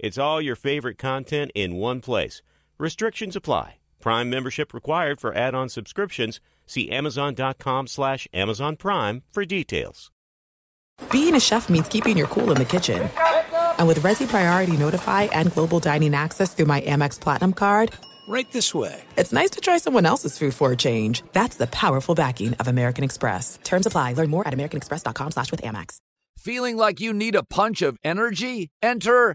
It's all your favorite content in one place. Restrictions apply. Prime membership required for add-on subscriptions. See Amazon.com slash Amazon Prime for details. Being a chef means keeping your cool in the kitchen. And with Resy Priority Notify and Global Dining Access through my Amex Platinum card, Right this way. it's nice to try someone else's food for a change. That's the powerful backing of American Express. Terms apply. Learn more at americanexpress.com slash with Amex. Feeling like you need a punch of energy? Enter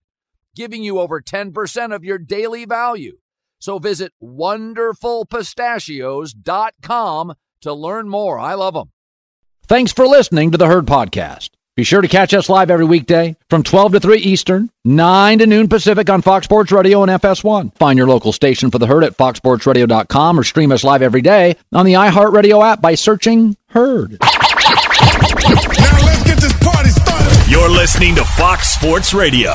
giving you over 10% of your daily value. So visit wonderfulpistachios.com to learn more. I love them. Thanks for listening to the Herd Podcast. Be sure to catch us live every weekday from 12 to 3 Eastern, 9 to noon Pacific on Fox Sports Radio and FS1. Find your local station for the Herd at foxsportsradio.com or stream us live every day on the iHeartRadio app by searching Herd. Now let's get this party started. You're listening to Fox Sports Radio.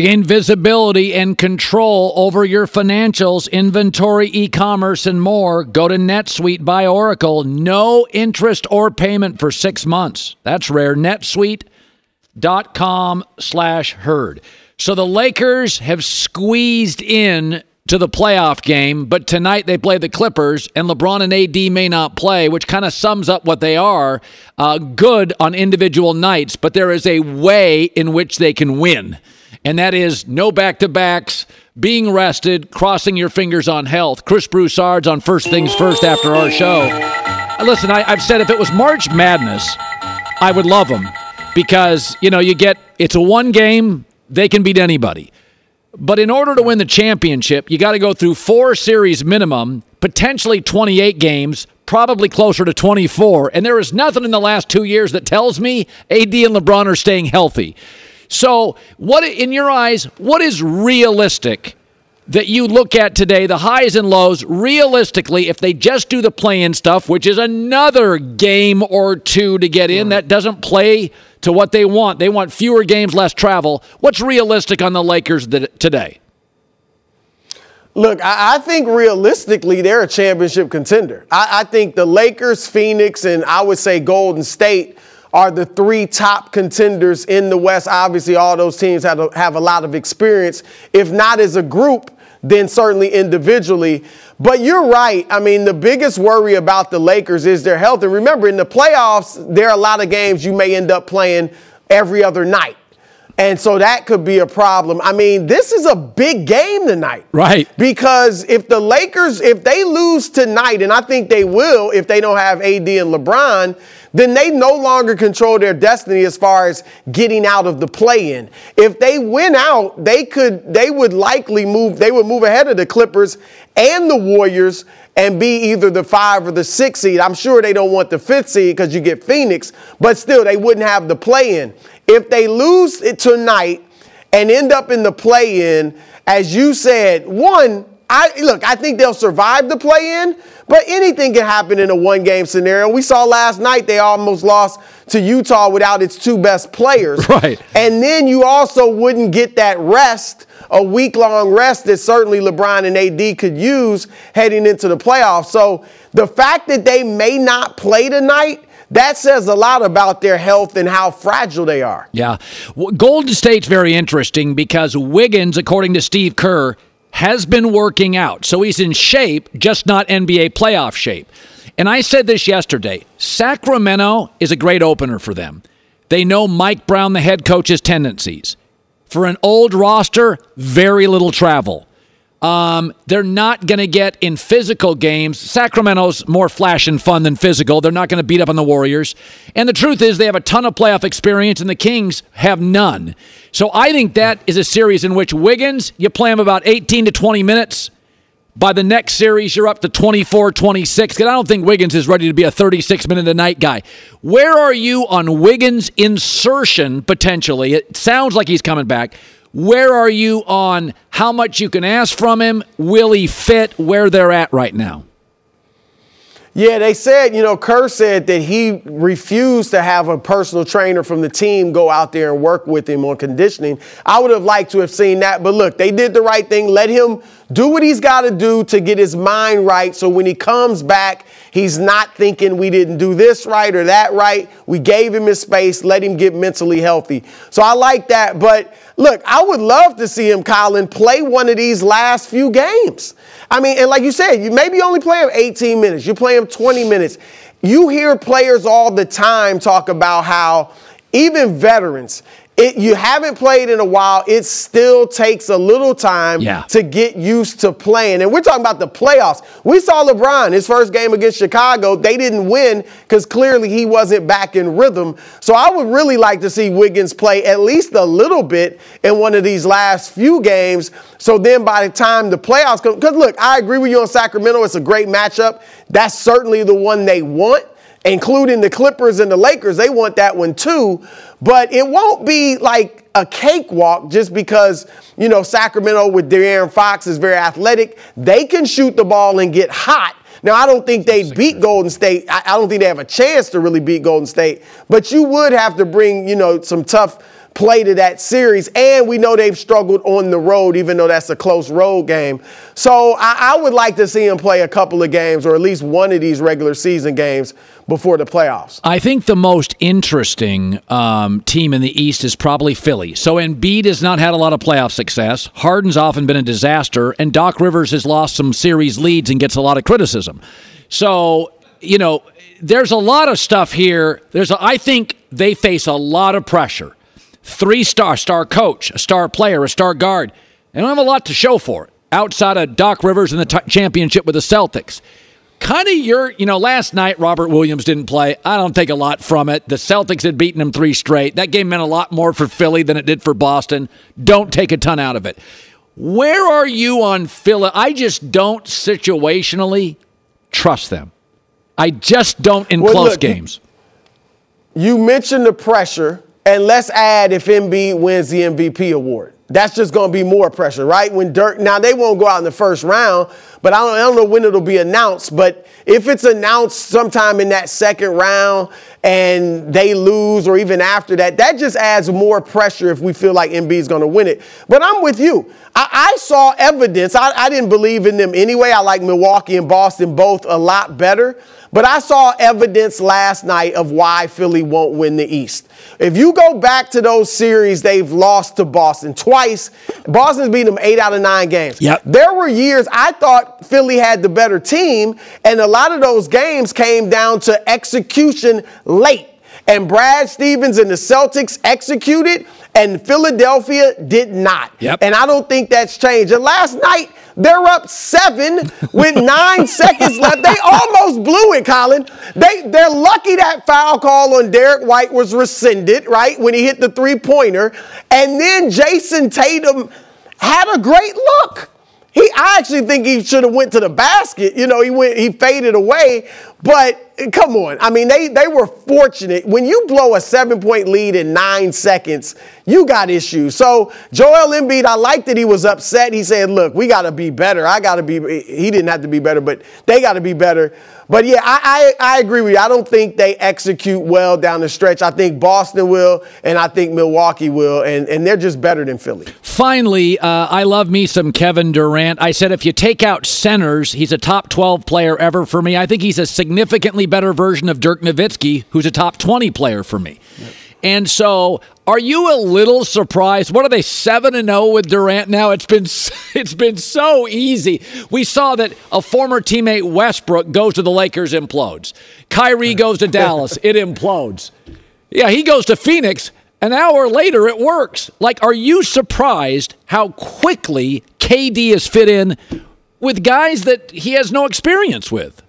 To gain visibility and control over your financials, inventory, e commerce, and more, go to NetSuite by Oracle. No interest or payment for six months. That's rare. NetSuite.com slash herd. So the Lakers have squeezed in to the playoff game, but tonight they play the Clippers, and LeBron and AD may not play, which kind of sums up what they are. Uh, good on individual nights, but there is a way in which they can win and that is no back to backs, being rested, crossing your fingers on health. Chris Broussard's on First Things First after our show. Uh, Listen, I, I've said if it was March Madness, I would love them because, you know, you get it's a one game, they can beat anybody. But in order to win the championship, you got to go through four series minimum, potentially 28 games, probably closer to 24. And there is nothing in the last two years that tells me AD and LeBron are staying healthy. So, what in your eyes, what is realistic that you look at today, the highs and lows, realistically, if they just do the play in stuff, which is another game or two to get in, hmm. that doesn't play to what they want. They want fewer games, less travel. What's realistic on the Lakers today? Look, I, I think realistically they're a championship contender. I, I think the Lakers, Phoenix, and I would say Golden State are the three top contenders in the West. Obviously, all those teams have a, have a lot of experience. If not as a group, then certainly individually. But you're right. I mean, the biggest worry about the Lakers is their health. And remember, in the playoffs, there are a lot of games you may end up playing every other night. And so that could be a problem. I mean, this is a big game tonight. Right. Because if the Lakers, if they lose tonight, and I think they will if they don't have AD and LeBron, then they no longer control their destiny as far as getting out of the play-in. If they win out, they could they would likely move they would move ahead of the Clippers and the Warriors and be either the five or the six seed. I'm sure they don't want the fifth seed because you get Phoenix, but still they wouldn't have the play-in. If they lose it tonight and end up in the play-in, as you said, one, I look, I think they'll survive the play-in, but anything can happen in a one-game scenario. We saw last night they almost lost to Utah without its two best players. Right. And then you also wouldn't get that rest, a week-long rest that certainly LeBron and AD could use heading into the playoffs. So the fact that they may not play tonight that says a lot about their health and how fragile they are. Yeah. Well, Golden State's very interesting because Wiggins, according to Steve Kerr, has been working out. So he's in shape, just not NBA playoff shape. And I said this yesterday Sacramento is a great opener for them. They know Mike Brown, the head coach's tendencies. For an old roster, very little travel. Um, they're not going to get in physical games. Sacramento's more flash and fun than physical. They're not going to beat up on the Warriors. And the truth is, they have a ton of playoff experience, and the Kings have none. So I think that is a series in which Wiggins, you play him about 18 to 20 minutes. By the next series, you're up to 24, 26. Because I don't think Wiggins is ready to be a 36 minute a night guy. Where are you on Wiggins' insertion potentially? It sounds like he's coming back. Where are you on how much you can ask from him? Will he fit where they're at right now? Yeah, they said, you know, Kerr said that he refused to have a personal trainer from the team go out there and work with him on conditioning. I would have liked to have seen that, but look, they did the right thing. Let him do what he's got to do to get his mind right so when he comes back, he's not thinking we didn't do this right or that right. We gave him his space, let him get mentally healthy. So I like that, but look, I would love to see him, Colin, play one of these last few games. I mean, and like you said, you maybe only play him 18 minutes, you play him 20 minutes. You hear players all the time talk about how even veterans, it, you haven't played in a while. It still takes a little time Yeah. to get used to playing. And we're talking about the playoffs. We saw LeBron, his first game against Chicago, they didn't win because clearly he wasn't back in rhythm. So I would really like to see Wiggins play at least a little bit in one of these last few games. So then by the time the playoffs come, because look, I agree with you on Sacramento. It's a great matchup. That's certainly the one they want including the Clippers and the Lakers. They want that one too. But it won't be like a cakewalk just because, you know, Sacramento with De'Aaron Fox is very athletic. They can shoot the ball and get hot. Now, I don't think they beat Golden State. I, I don't think they have a chance to really beat Golden State. But you would have to bring, you know, some tough play to that series. And we know they've struggled on the road, even though that's a close road game. So I, I would like to see him play a couple of games or at least one of these regular season games before the playoffs. I think the most interesting um, team in the East is probably Philly. So Embiid has not had a lot of playoff success. Harden's often been a disaster, and Doc Rivers has lost some series leads and gets a lot of criticism. So you know, there's a lot of stuff here. There's, a, I think they face a lot of pressure. Three star, star coach, a star player, a star guard. They don't have a lot to show for it outside of Doc Rivers and the t- championship with the Celtics kind of your, you know, last night Robert Williams didn't play. I don't take a lot from it. The Celtics had beaten him three straight. That game meant a lot more for Philly than it did for Boston. Don't take a ton out of it. Where are you on Philly? I just don't situationally trust them. I just don't in Well, close look, games. You mentioned the pressure, and let's add if Embiid wins the MVP award. That's just going to be more pressure, right? When Dirk, now they won't go out in the first round, but I don't, I don't know when it'll be announced. But if it's announced sometime in that second round and they lose, or even after that, that just adds more pressure if we feel like Embiid's going to win it. But I'm with you. I, I saw evidence. I, I didn't believe in them anyway. I like Milwaukee and Boston both a lot better. But I saw evidence last night of why Philly won't win the East. If you go back to those series they've lost to Boston twice, Boston's beaten them eight out of nine games. Yep. There were years I thought Philly had the better team, and a lot of those games came down to execution late. And Brad Stevens and the Celtics executed, and Philadelphia did not. Yep. And I don't think that's changed. And last night, they're up seven with nine seconds left. They almost blew it, Colin. They they're lucky that foul call on Derrick White was rescinded, right? When he hit the three-pointer. And then Jayson Tatum had a great look. He I actually think he should have went to the basket. You know, he went he faded away, but come on. I mean, they they were fortunate. When you blow a 7-point lead in 9 seconds, you got issues. So, Joel Embiid, I like that he was upset. He said, "Look, we got to be better. I got to be he didn't have to be better, but they got to be better." But yeah, I, I I agree with you. I don't think they execute well down the stretch. I think Boston will and I think Milwaukee will and and they're just better than Philly. Finally, uh, I love me some Kevin Durant. I said if you take out centers, he's a top 12 player ever for me. I think he's a significantly better version of Dirk Nowitzki, who's a top 20 player for me. And so, are you a little surprised? What are they 7 and 0 with Durant now? It's been it's been so easy. We saw that a former teammate Westbrook goes to the Lakers implodes. Kyrie goes to Dallas, it implodes. Yeah, he goes to Phoenix. An hour later, it works. Like, are you surprised how quickly KD has fit in with guys that he has no experience with.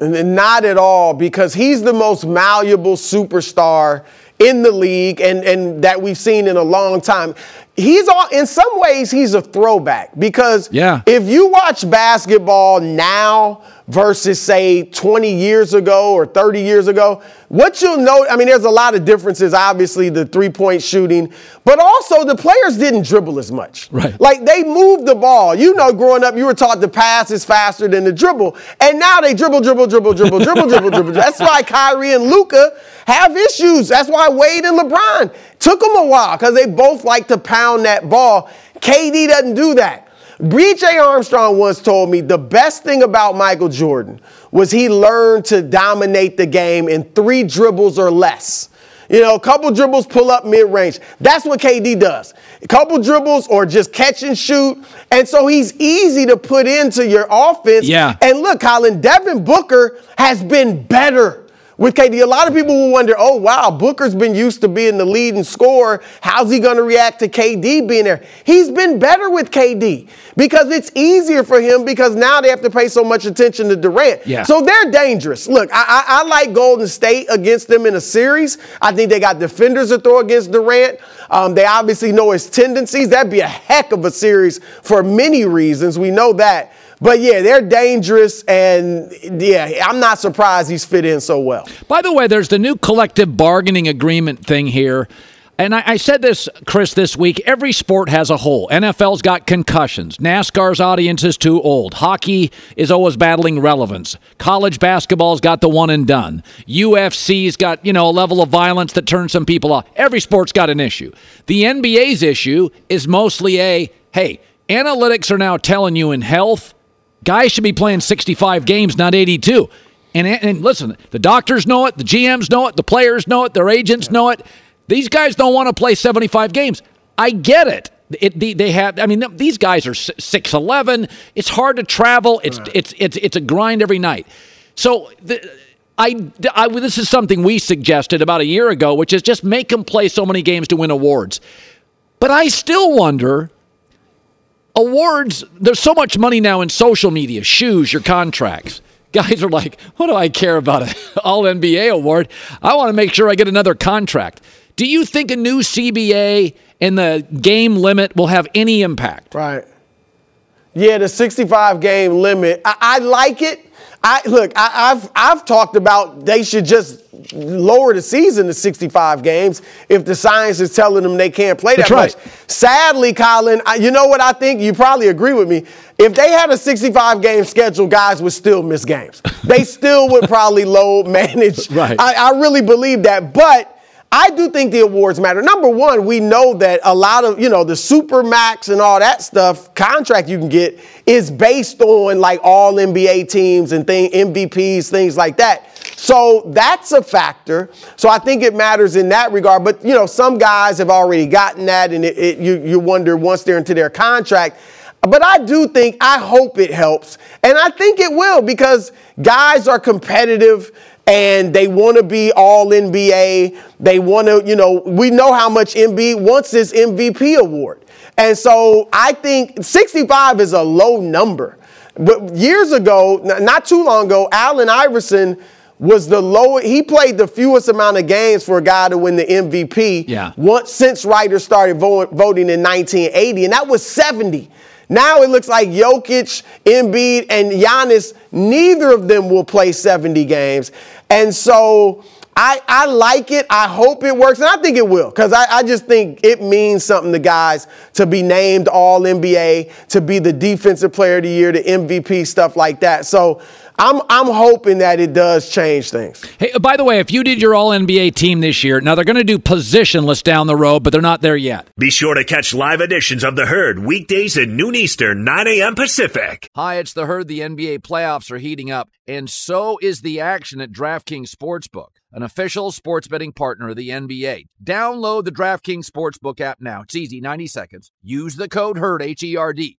And Not at all, because he's the most malleable superstar in the league and, and that we've seen in a long time. He's all in some ways he's a throwback because Yeah. if you watch basketball now versus say 20 years ago or 30 years ago, what you'll note, I mean, there's a lot of differences, obviously, the three-point shooting, but also the players didn't dribble as much. Right. Like they moved the ball. You know, growing up, you were taught the pass is faster than the dribble. And now they dribble, dribble, dribble, dribble, dribble, dribble, dribble. That's why Kyrie and Luka have issues. That's why Wade and LeBron took them a while because they both like to pound that ball. KD doesn't do that. BJ Armstrong once told me the best thing about Michael Jordan was he learned to dominate the game in three dribbles or less. You know, a couple dribbles, pull up mid range. That's what KD does. A couple dribbles or just catch and shoot. And so he's easy to put into your offense. Yeah. And look, Colin, Devin Booker has been better with KD. A lot of people will wonder, oh, wow, Booker's been used to being the leading scorer. How's he going to react to KD being there? He's been better with KD because it's easier for him because now they have to pay so much attention to Durant. Yeah. So they're dangerous. Look, I, I, I like Golden State against them in a series. I think they got defenders to throw against Durant. Um, they obviously know his tendencies. That'd be a heck of a series for many reasons. We know that. But yeah, they're dangerous, and yeah, I'm not surprised he's fit in so well. By the way, there's the new collective bargaining agreement thing here. And I, I said this, Chris, this week. Every sport has a hole. NFL's got concussions. NASCAR's audience is too old. Hockey is always battling relevance. College basketball's got the one and done. UFC's got, you know, a level of violence that turns some people off. Every sport's got an issue. The NBA's issue is mostly a hey, analytics are now telling you in health, guys should be playing 65 games, not 82. And, and listen, the doctors know it, the GMs know it, the players know it, their agents know it. These guys don't want to play 75 games. I get it. It, they, they have. I mean, these guys are six eleven. It's hard to travel. It's it's it's it's a grind every night. So the, I, I this is something we suggested about a year ago, which is just make them play so many games to win awards. But I still wonder. Awards. There's so much money now in social media, shoes, your contracts guys are like, what do I care about an All NBA award? I want to make sure I get another contract. Do you think a new CBA and the game limit will have any impact? Right. Yeah, the 65 game limit. I, I like it. I look. I, I've I've talked about they should just lower the season to 65 games if the science is telling them they can't play that That's right. much. Sadly, Colin, I, you know what I think? You probably agree with me. If they had a 65 game schedule, guys would still miss games. They still would probably load manage. Right. I, I really believe that, but. I do think the awards matter. Number one, we know that a lot of, you know, the super max and all that stuff, contract you can get, is based on like all NBA teams and thing, MVPs, things like that. So that's a factor. So I think it matters in that regard. But, you know, some guys have already gotten that, and it, it, you, you wonder once they're into their contract. But I do think, I hope it helps. And I think it will because guys are competitive and they want to be all NBA. They want to, you know, we know how much Embiid wants this MVP award. And so I think 65 is a low number. But years ago, not too long ago, Allen Iverson was the lowest, he played the fewest amount of games for a guy to win the MVP Yeah. once since writers started vo- voting in 1980, and that was 70. Now it looks like Jokic, Embiid, and Giannis, neither of them will play 70 games. And so I, I like it. I hope it works. And I think it will, because I, I just think it means something to guys to be named all NBA, to be the defensive player of the year, the MVP, stuff like that. So I'm, I'm hoping that it does change things. Hey, uh, by the way, if you did your All NBA team this year, now they're going to do positionless down the road, but they're not there yet. Be sure to catch live editions of The Herd weekdays at noon Eastern, 9 a.m. Pacific. Hi, it's the herd. The NBA playoffs are heating up, and so is the action at DraftKings Sportsbook, an official sports betting partner of the NBA. Download the DraftKings Sportsbook app now. It's easy, 90 seconds. Use the code HERD, H E R D.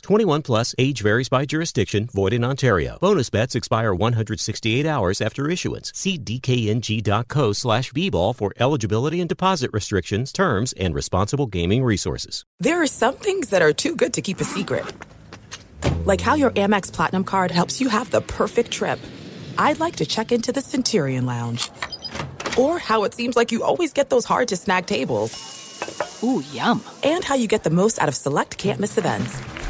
21 plus, age varies by jurisdiction, void in Ontario. Bonus bets expire 168 hours after issuance. See dkng.co slash bball for eligibility and deposit restrictions, terms, and responsible gaming resources. There are some things that are too good to keep a secret. Like how your Amex Platinum card helps you have the perfect trip. I'd like to check into the Centurion Lounge. Or how it seems like you always get those hard to snag tables. Ooh, yum. And how you get the most out of select can't miss events.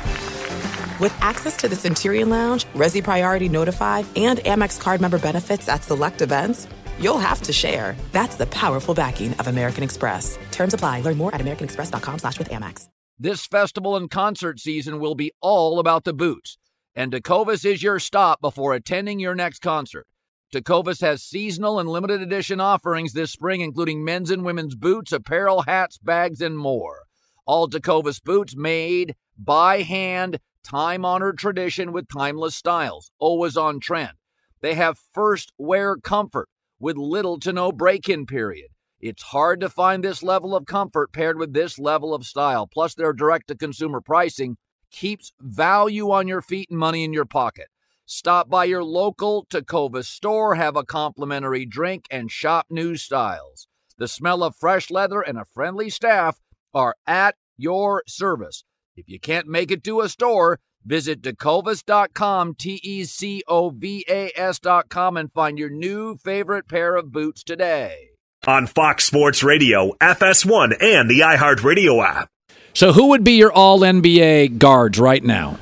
With access to the Centurion Lounge, Resy Priority Notify, and Amex card member benefits at select events, you'll have to share. That's the powerful backing of American Express. Terms apply. Learn more at americanexpress.com slash with Amex. This festival and concert season will be all about the boots. And Tecovas is your stop before attending your next concert. Tecovas has seasonal and limited edition offerings this spring, including men's and women's boots, apparel, hats, bags, and more. All Tecovas boots made by hand, time honored tradition with timeless styles, always on trend. They have first wear comfort with little to no break in period. It's hard to find this level of comfort paired with this level of style. Plus, their direct to consumer pricing keeps value on your feet and money in your pocket. Stop by your local Tacova store, have a complimentary drink, and shop new styles. The smell of fresh leather and a friendly staff are at your service. If you can't make it to a store, visit tecovas.com, T E C O V A S.com, and find your new favorite pair of boots today. On Fox Sports Radio, FS1, and the iHeartRadio app. So, who would be your all NBA guards right now?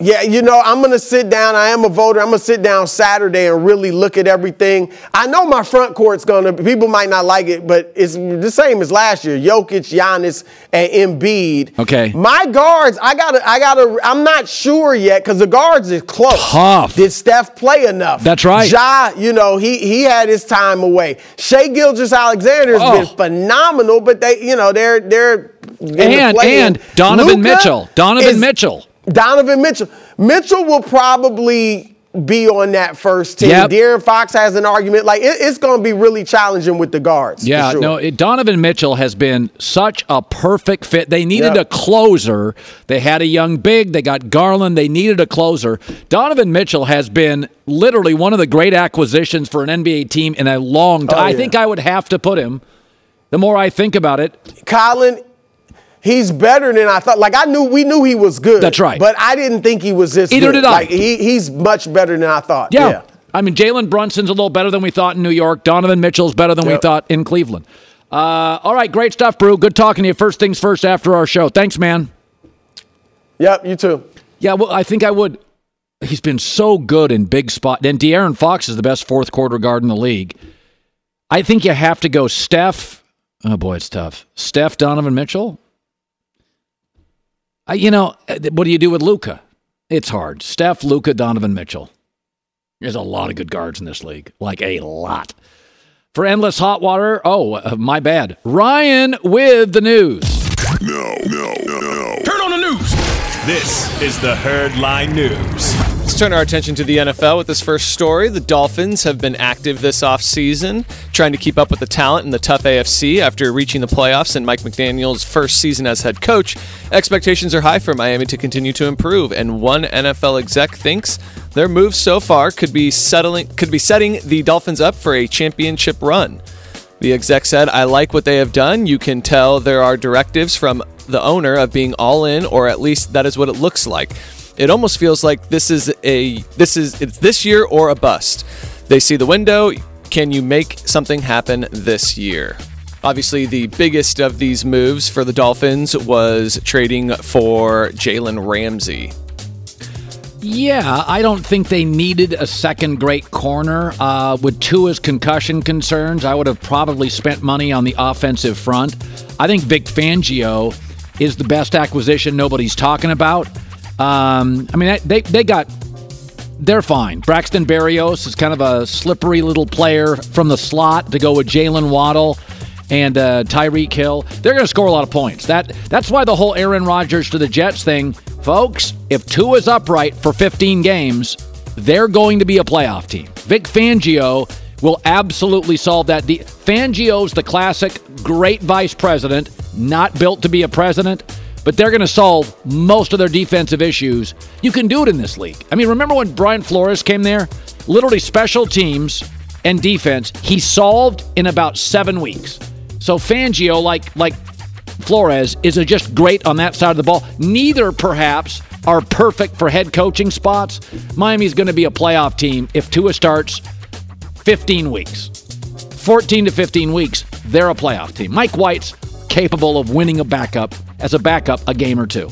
Yeah, you know, I'm going to sit down. I am a voter. I'm going to sit down Saturday and really look at everything. I know my front court's going to, people might not like it, but it's the same as last year. Jokic, Giannis, and Embiid. Okay. My guards, I got to, I got to, I'm not sure yet because the guards is close. Tough. Did Steph play enough? That's right. Ja, you know, he, he had his time away. Shai Gilgeous Alexander has Oh. been phenomenal, but they, you know, they're, they're, And, and Donovan Luka Mitchell. Donovan Mitchell. Donovan Mitchell. Mitchell will probably be on that first team. Yep. De'Aaron Fox has an argument. Like it- it's going to be really challenging with the guards. Yeah, sure. no, it, Donovan Mitchell has been such a perfect fit. They needed Yeah. a closer. They had a young big. They got Garland. They needed a closer. Donovan Mitchell has been literally one of the great acquisitions for an NBA team in a long time. Oh, I think I would have to put him. The more I think about it, Colin, he's better than I thought. Like I knew, we knew he was good. That's right. But I didn't think he was this. Either good. did I. Like he, he's much better than I thought. yeah. Yeah. I mean, Jalen Brunson's a little better than we thought in New York. Donovan Mitchell's better than we thought in Cleveland. Uh, all right, great stuff, Brew. Good talking to you. First things first after our show. Thanks, man. Yep. You too. Yeah, well, I think I would. He's been so good in big spot. And De'Aaron Fox is the best fourth quarter guard in the league. I think you have to go Steph. Oh boy, it's tough. Steph, Donovan Mitchell. You know, uh, what do you do with Luka? It's hard. Steph, Luka, Donovan Mitchell. There's a lot of good guards in this league, like a lot. For endless hot water. Oh, uh, my bad. Ryan with the news. No, no, no, no. Turn on the news. This is the Herd Line News. Let's turn our attention to the NFL with this first story. The Dolphins have been active this offseason, trying to keep up with the talent in the tough AFC after reaching the playoffs in Mike McDaniel's first season as head coach. Expectations are high for Miami to continue to improve, and one NFL exec thinks their moves so far could be settling could be setting the Dolphins up for a championship run. The exec said, I like what they have done. You can tell there are directives from the owner of being all in, or at least that is what it looks like. It almost feels like this is a this is it's this year or a bust. They see the window. Can you make something happen this year? Obviously, the biggest of these moves for the Dolphins was trading for Jalen Ramsey. Yeah, I don't think they needed a second great corner. Uh, with Tua's concussion concerns, I would have probably spent money on the offensive front. I think Vic Fangio is the best acquisition nobody's talking about. Um, I mean, they they got they're fine. Braxton Berrios is kind of a slippery little player from the slot to go with Jaylen Waddle and uh, Tyreek Hill. They're going to score a lot of points. That that's why the whole Aaron Rodgers to the Jets thing, folks. If Tua is upright for 15 games, they're going to be a playoff team. Vic Fangio will absolutely solve that. The, Fangio's the classic great vice president, not built to be a president, but they're going to solve most of their defensive issues. You can do it in this league. I mean, remember when Brian Flores came there? Literally special teams and defense, he solved in about seven weeks. So Fangio, like like Flores, is just great on that side of the ball. Neither, perhaps, are perfect for head coaching spots. Miami's going to be a playoff team if Tua starts 15 weeks. 14 to 15 weeks, they're a playoff team. Mike White's capable of winning a backup as a backup a game or two.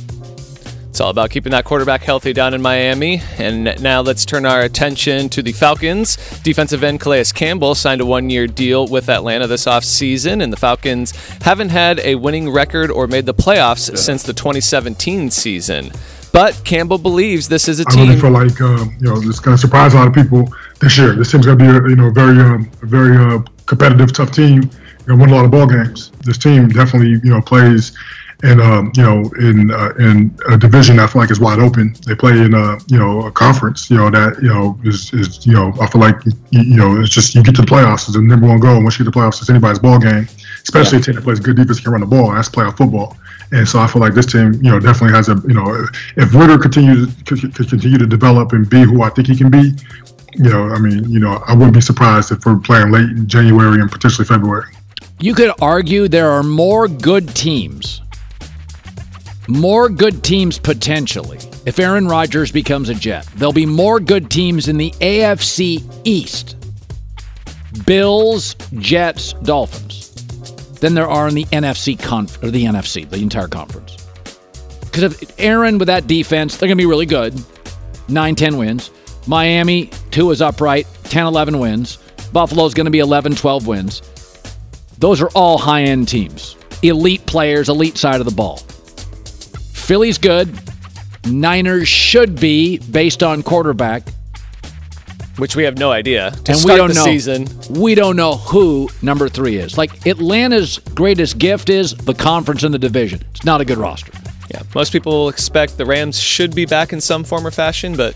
It's all about keeping that quarterback healthy down in Miami. And now let's turn our attention to the Falcons. Defensive end Calais Campbell signed a one year deal with Atlanta this offseason, and the Falcons haven't had a winning record or made the playoffs yeah. since the 2017 season. But Campbell believes this is a team. I really feel like uh, you know this going to surprise a lot of people this year. This team's going to be a, you know very um, a very uh, competitive, tough team. You know, win a lot of ball games. This team definitely you know plays in um, you know in uh, in a division I feel like is wide open. They play in a you know a conference you know that you know is, is you know I feel like you know it's just you get to the playoffs is the number one goal. Once you get to the playoffs, it's anybody's ball game, especially yeah. a team that plays good defense can run the ball. That's playoff football. And so I feel like this team, you know, definitely has a, you know, if Ridder continues to continue to develop and be who I think he can be, you know, I mean, you know, I wouldn't be surprised if we're playing late in January and potentially February. You could argue there are more good teams, more good teams potentially. If Aaron Rodgers becomes a Jet, there'll be more good teams in the AFC East. Bills, Jets, Dolphins than there are in the NFC conf- or the NFC, the entire conference. Because if Aaron with that defense, they're going to be really good. 9 10 wins. Miami, Tua is upright, 10 11 wins. Buffalo's going to be 11 12 wins. Those are all high end teams. Elite players, elite side of the ball. Philly's good. Niners should be based on quarterback which we have no idea. To and we don't know. Season. We don't know who number three is. Like Atlanta's greatest gift is the conference and the division. It's not a good roster. Yeah, most people expect the Rams should be back in some form or fashion, but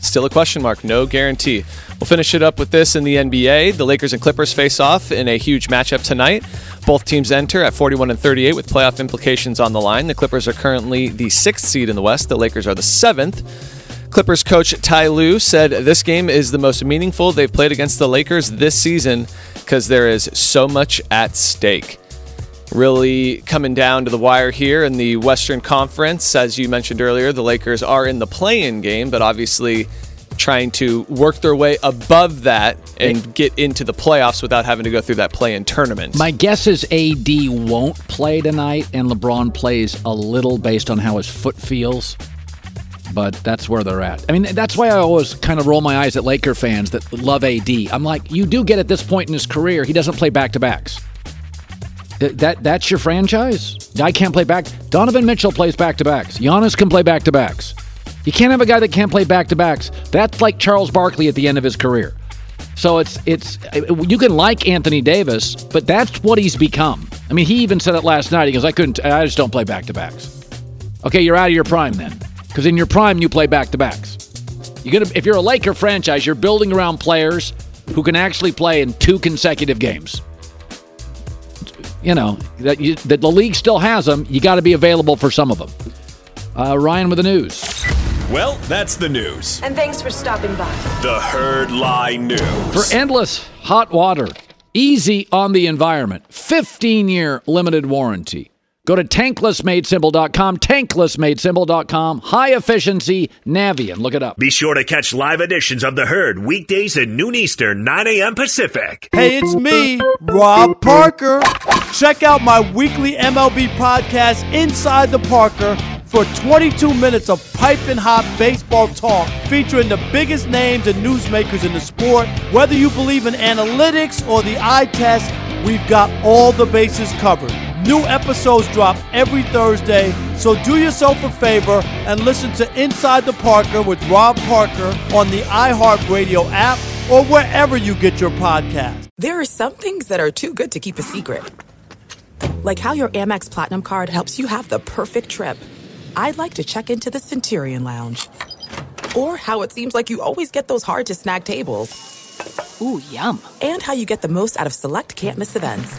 still a question mark. No guarantee. We'll finish it up with this in the NBA. The Lakers and Clippers face off in a huge matchup tonight. Both teams enter at 41 and 38 with playoff implications on the line. The Clippers are currently the sixth seed in the West. The Lakers are the seventh. Clippers coach Ty Lue said this game is the most meaningful they've played against the Lakers this season because there is so much at stake. Really coming down to the wire here in the Western Conference. As you mentioned earlier, the Lakers are in the play in game, but obviously trying to work their way above that and get into the playoffs without having to go through that play in tournament. My guess is AD won't play tonight, and LeBron plays a little based on how his foot feels but that's where they're at. I mean, that's why I always kind of roll my eyes at Laker fans that love AD. I'm like, you do get at this point in his career, he doesn't play back to backs. That that's your franchise. Guy can't play back. Donovan Mitchell plays back to backs. Giannis can play back to backs. You can't have a guy that can't play back to backs. That's like Charles Barkley at the end of his career. So it's it's you can like Anthony Davis, but that's what he's become. I mean, he even said it last night. He goes, "I couldn't. I just don't play back to backs." Okay, you're out of your prime then. Because in your prime, you play back to backs. You're gonna if you're a Laker franchise, you're building around players who can actually play in two consecutive games. You know that, you, that the league still has them. You got to be available for some of them. Uh, Ryan with the news. Well, that's the news. And thanks for stopping by. The Herd Lie News. For endless hot water, easy on the environment, 15 year limited warranty. Go to tanklessmadesimple.com, tanklessmadesimple.com, high efficiency Navien. Look it up. Be sure to catch live editions of The Herd weekdays at noon Eastern, 9 a.m. Pacific. Hey, it's me, Rob Parker. Check out my weekly MLB podcast, Inside the Parker, for 22 minutes of piping hot baseball talk featuring the biggest names and newsmakers in the sport. Whether you believe in analytics or the eye test, we've got all the bases covered. New episodes drop every Thursday, so do yourself a favor and listen to Inside the Parker with Rob Parker on the iHeartRadio app or wherever you get your podcast. There are some things that are too good to keep a secret. Like how your Amex Platinum card helps you have the perfect trip. I'd like to check into the Centurion Lounge. Or how it seems like you always get those hard to snag tables. Ooh, yum. And how you get the most out of select can't miss events.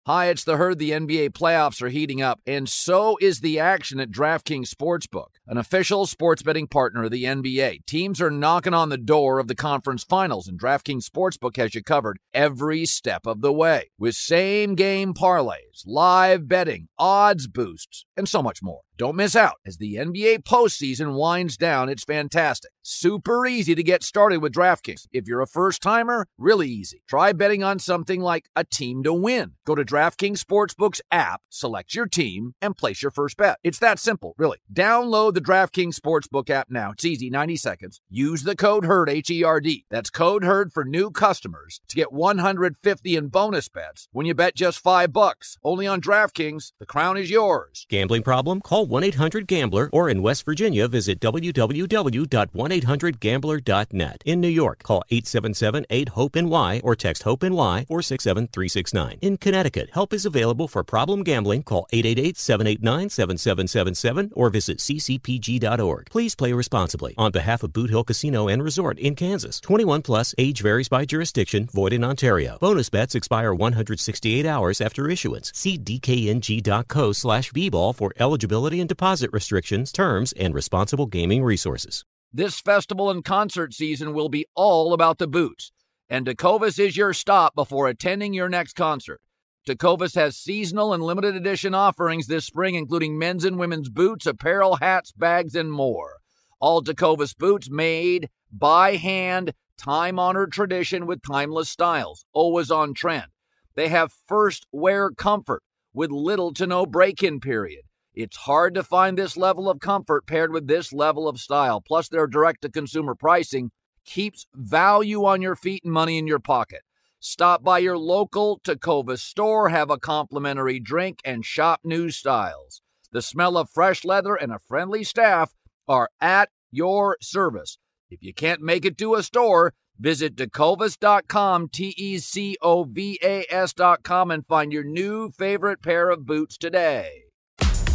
Hi, it's the herd. The NBA playoffs are heating up, and so is the action at DraftKings Sportsbook, an official sports betting partner of the NBA. Teams are knocking on the door of the conference finals, and DraftKings Sportsbook has you covered every step of the way with same game parlays, live betting, odds boosts, and so much more. Don't miss out as the NBA postseason winds down. It's fantastic. Super easy to get started with DraftKings. If you're a first timer, really easy. Try betting on something like a team to win. Go to DraftKings Sportsbook's app, select your team, and place your first bet. It's that simple, really. Download the DraftKings Sportsbook app now. It's easy, 90 seconds. Use the code HERD, H E R D. That's code HERD for new customers to get 150 in bonus bets when you bet just 5 bucks. Only on DraftKings. The crown is yours. Gambling problem? Call 1 800 Gambler or in West Virginia, visit www.1800Gambler.net. In New York, call 877 8 HOPE NY or text HOPE NY 467 369. In Connecticut, help is available for problem gambling. Call 888 789 7777 or visit ccpg.org. Please play responsibly. On behalf of Boot Hill Casino and Resort in Kansas, 21 plus age varies by jurisdiction, void in Ontario. Bonus bets expire 168 hours after issuance. See dkng.co slash bball for eligibility and deposit restrictions, terms, and responsible gaming resources. This festival and concert season will be all about the boots, and Tecovas is your stop before attending your next concert. Tecovas has seasonal and limited edition offerings this spring, including men's and women's boots, apparel, hats, bags, and more. All Tecovas boots made by hand, time honored tradition with timeless styles, always on trend. They have first wear comfort with little to no break in period. It's hard to find this level of comfort paired with this level of style. Plus, their direct to consumer pricing keeps value on your feet and money in your pocket. Stop by your local Tacova store, have a complimentary drink, and shop new styles. The smell of fresh leather and a friendly staff are at your service. If you can't make it to a store, visit tecovas.com, T E C O V A S.com, and find your new favorite pair of boots today.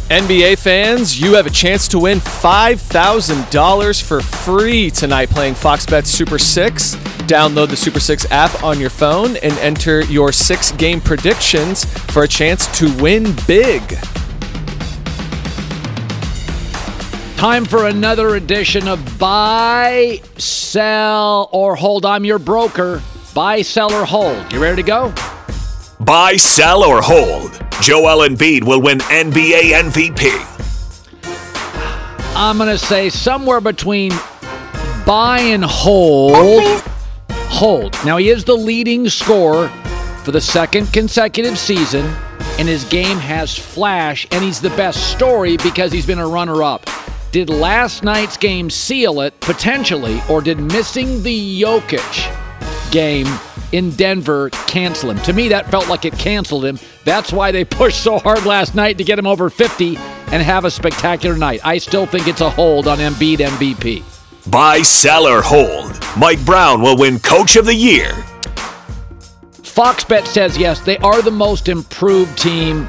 NBA fans, you have a chance to win $5,000 for free tonight playing Fox Bet Super 6. Download the Super 6 app on your phone and enter your six game predictions for a chance to win big. Time for another edition of Buy, Sell, or Hold. I'm your broker. Buy, sell, or hold. You ready to go? Buy, sell, or hold. Joel Embiid will win NBA MVP. I'm going to say somewhere between buy and hold. Hold. Now, he is the leading scorer for the second consecutive season, and his game has flash, and he's the best story because he's been a runner up. Did last night's game seal it, potentially, or did missing the Jokic game in Denver cancel him? To me, that felt like it canceled him. That's why they pushed so hard last night to get him over 50 and have a spectacular night. I still think it's a hold on Embiid MVP. Buy, sell, or hold. Mike Brown will win Coach of the Year. Fox Bet says yes, they are the most improved team.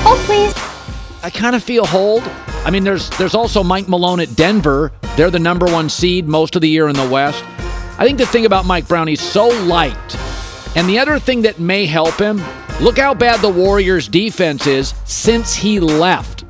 Hold, please. I kind of feel hold. I mean, there's there's also Mike Malone at Denver. They're the number one seed most of the year in the West. I think the thing about Mike Brown, he's so light. And the other thing that may help him, look how bad the Warriors' defense is since he left.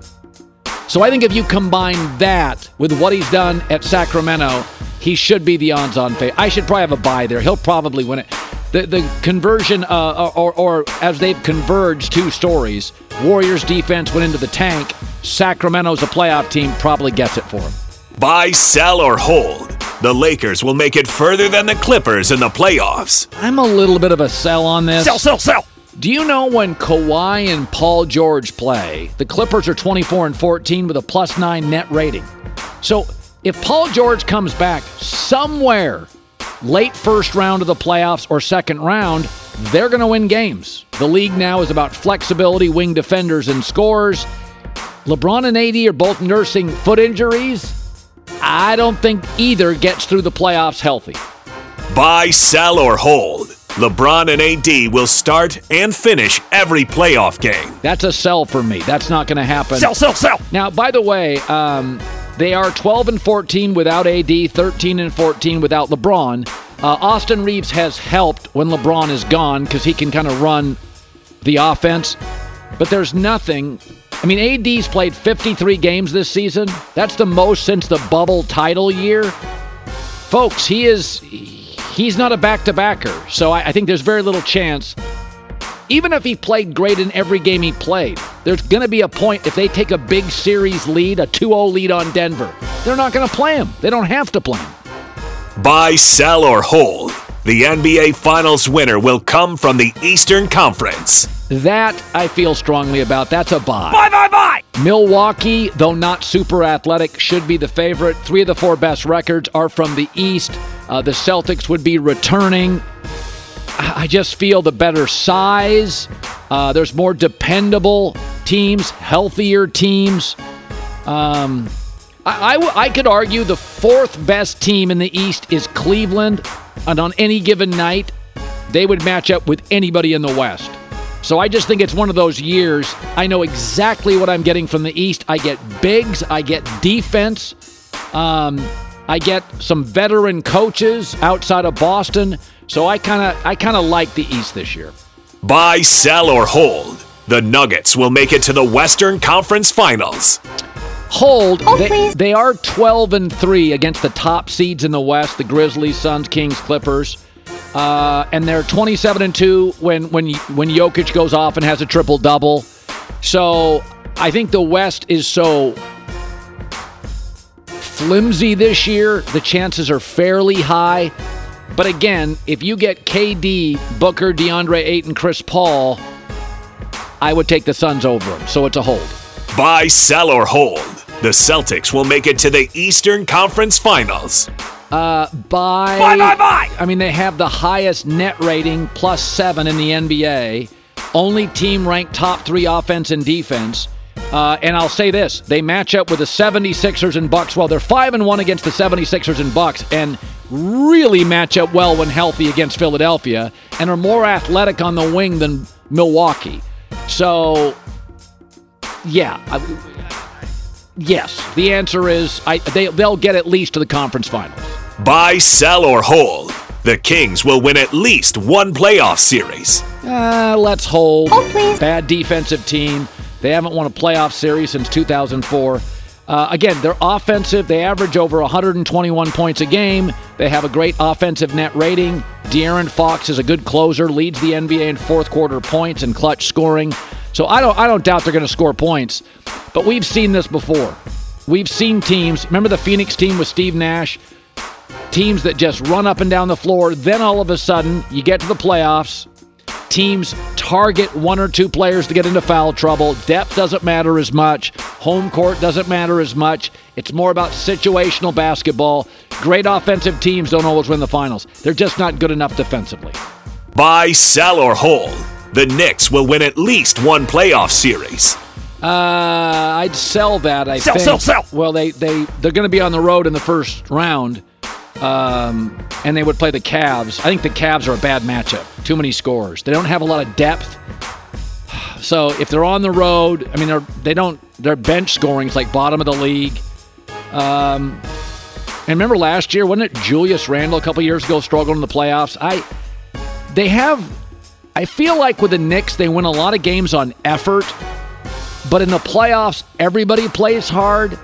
So I think if you combine that with what he's done at Sacramento, he should be the odds-on favorite. I should probably have a buy there. He'll probably win it. The the conversion, uh, or, or as they've converged two stories, Warriors defense went into the tank. Sacramento's a playoff team, probably gets it for him. Buy, sell, or hold. The Lakers will make it further than the Clippers in the playoffs. I'm a little bit of a sell on this. Sell, sell, sell. Do you know when Kawhi and Paul George play, the Clippers are 24 and 14 with a plus nine net rating? So if Paul George comes back somewhere late first round of the playoffs or second round, they're going to win games. The league now is about flexibility, wing defenders, and scores. LeBron and AD are both nursing foot injuries. I don't think either gets through the playoffs healthy. Buy, sell, or hold. LeBron and AD will start and finish every playoff game. That's a sell for me. That's not going to happen. Sell, sell, sell. Now, by the way, um, they are 12 and 14 without AD, 13 and 14 without LeBron. Uh, Austin Reaves has helped when LeBron is gone because he can kind of run the offense. But there's nothing. I mean, AD's played 53 games this season. That's the most since the bubble title year. Folks, he is he's not a back-to-backer. So I, I think there's very little chance. Even if he played great in every game he played, there's going to be a point if they take a big series lead, a 2-0 lead on Denver. They're not going to play him. They don't have to play him. Buy, sell, or hold. The NBA Finals winner will come from the Eastern Conference. That I feel strongly about. That's a buy. Buy, buy, buy! Milwaukee, though not super athletic, should be the favorite. Three of the four best records are from the East. Uh, the Celtics would be returning. I just feel the better size. Uh, there's more dependable teams, healthier teams. Um, I, I, w- I could argue the fourth best team in the East is Cleveland, and on any given night, they would match up with anybody in the West. So I just think it's one of those years. I know exactly what I'm getting from the East. I get bigs, I get defense, um, I get some veteran coaches outside of Boston. So I kind of I kind of like the East this year. Buy, sell, or hold. The Nuggets will make it to the Western Conference Finals. Hold. Oh, they, they are 12 and 3 against the top seeds in the West, the Grizzlies, Suns, Kings, Clippers. Uh, and they're 27 and 2 when when when Jokic goes off and has a triple double. So, I think the West is so flimsy this year. The chances are fairly high. But again, if you get KD, Booker, DeAndre Ayton, Chris Paul, I would take the Suns over them. So it's a hold. Buy, sell, or hold. The Celtics will make it to the Eastern Conference Finals. Uh, by, Buy, buy, buy! I mean, they have the highest net rating, plus seven in the NBA. Only team ranked top three offense and defense. Uh, and I'll say this: they match up with the 76ers and Bucks. Well, they're five and one against the 76ers and Bucks, and really match up well when healthy against Philadelphia, and are more athletic on the wing than Milwaukee. So, yeah, I, yes. The answer is I, they they'll get at least to the conference finals. Buy, sell, or hold. The Kings will win at least one playoff series. Uh, let's hold. Hold, please. Bad defensive team. They haven't won a playoff series since 2004. Uh, again, they're offensive. They average over 121 points a game. They have a great offensive net rating. De'Aaron Fox is a good closer, leads the NBA in fourth quarter points and clutch scoring. So I don't, I don't doubt they're going to score points. But we've seen this before. We've seen teams. Remember the Phoenix team with Steve Nash? Teams that just run up and down the floor. Then all of a sudden, you get to the playoffs. Teams target one or two players to get into foul trouble. Depth doesn't matter as much. Home court doesn't matter as much. It's more about situational basketball. Great offensive teams don't always win the finals. They're just not good enough defensively. Buy, sell, or hold. The Knicks will win at least one playoff series. Uh, I'd sell that. I Sell, think. sell, sell. Well, they they they're going to be on the road in the first round, um, and they would play the Cavs. I think the Cavs are a bad matchup. Too many scores. They don't have a lot of depth. So if they're on the road, I mean, they're they don't their bench scoring is like bottom of the league. Um, and remember last year, wasn't it Julius Randle a couple years ago struggled in the playoffs? I they have. I feel like with the Knicks, they win a lot of games on effort. But in the playoffs, everybody plays hard.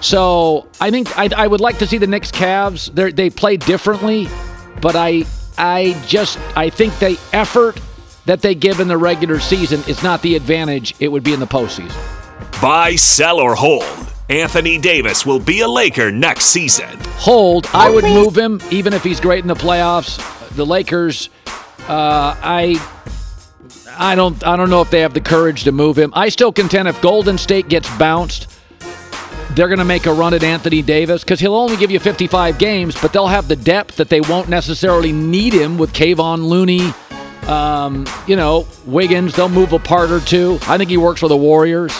So I think I, I would like to see the Knicks Cavs. They they play differently, but I I just I think the effort that they give in the regular season is not the advantage it would be in the postseason. Buy, sell, or hold. Anthony Davis will be a Laker next season. Hold. I would move him even if he's great in the playoffs. The Lakers, uh, I I don't I don't know if they have the courage to move him. I still contend if Golden State gets bounced, they're going to make a run at Anthony Davis because he'll only give you 55 games, but they'll have the depth that they won't necessarily need him with Kevon Looney, um, you know, Wiggins. They'll move a part or two. I think he works for the Warriors.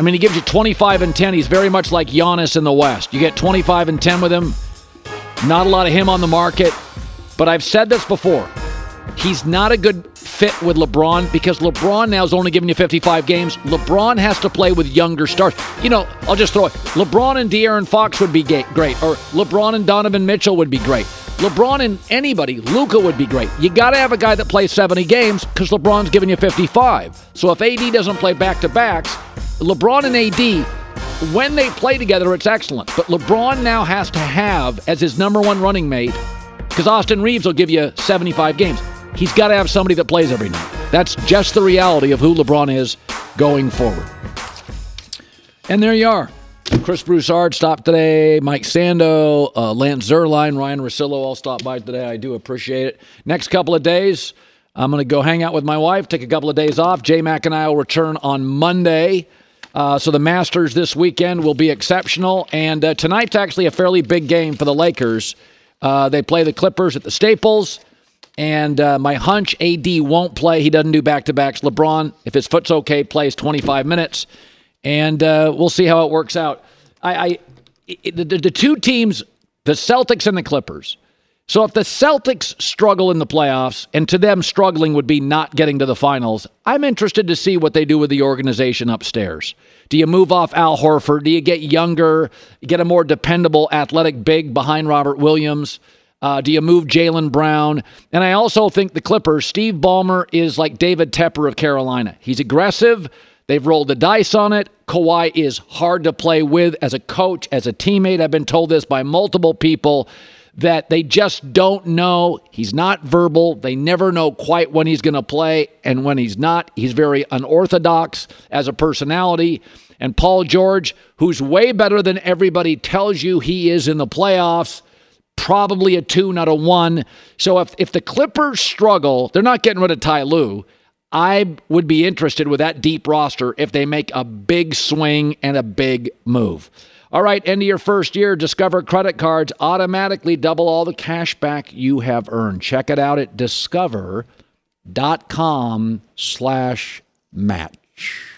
I mean, he gives you 25 and 10. He's very much like Giannis in the West. You get 25 and 10 with him. Not a lot of him on the market. But I've said this before. He's not a good fit with LeBron because LeBron now is only giving you 55 games. LeBron has to play with younger stars. You know, I'll just throw it. LeBron and De'Aaron Fox would be great, or LeBron and Donovan Mitchell would be great. LeBron and anybody, Luka would be great. You got to have a guy that plays 70 games because LeBron's giving you 55. So if AD doesn't play back to backs, LeBron and AD, when they play together, it's excellent. But LeBron now has to have as his number one running mate because Austin Reaves will give you 75 games. He's got to have somebody that plays every night. That's just the reality of who LeBron is going forward. And there you are. Chris Broussard stopped today. Mike Sando, uh, Lance Zierlein, Ryan Russillo all stopped by today. I do appreciate it. Next couple of days, I'm going to go hang out with my wife, take a couple of days off. J Mac and I will return on Monday. Uh, so the Masters this weekend will be exceptional. And uh, tonight's actually a fairly big game for the Lakers. Uh, they play the Clippers at the Staples. And uh, my hunch, AD won't play. He doesn't do back to backs. LeBron, if his foot's okay, plays 25 minutes. And uh, we'll see how it works out. I, I the, the two teams, the Celtics and the Clippers. So if the Celtics struggle in the playoffs, and to them struggling would be not getting to the finals, I'm interested to see what they do with the organization upstairs. Do you move off Al Horford? Do you get younger, get a more dependable athletic big behind Robert Williams? Uh, do you move Jaylen Brown? And I also think the Clippers, Steve Ballmer is like David Tepper of Carolina. He's aggressive. They've rolled the dice on it. Kawhi is hard to play with as a coach, as a teammate. I've been told this by multiple people that they just don't know. He's not verbal. They never know quite when he's going to play. And when he's not, he's very unorthodox as a personality. And Paul George, who's way better than everybody tells you he is in the playoffs, probably a two, not a one. So if, if the Clippers struggle, they're not getting rid of Ty Lue. I would be interested with that deep roster if they make a big swing and a big move. All right, end of your first year, Discover credit cards automatically double all the cash back you have earned. Check it out at discover.com slash match.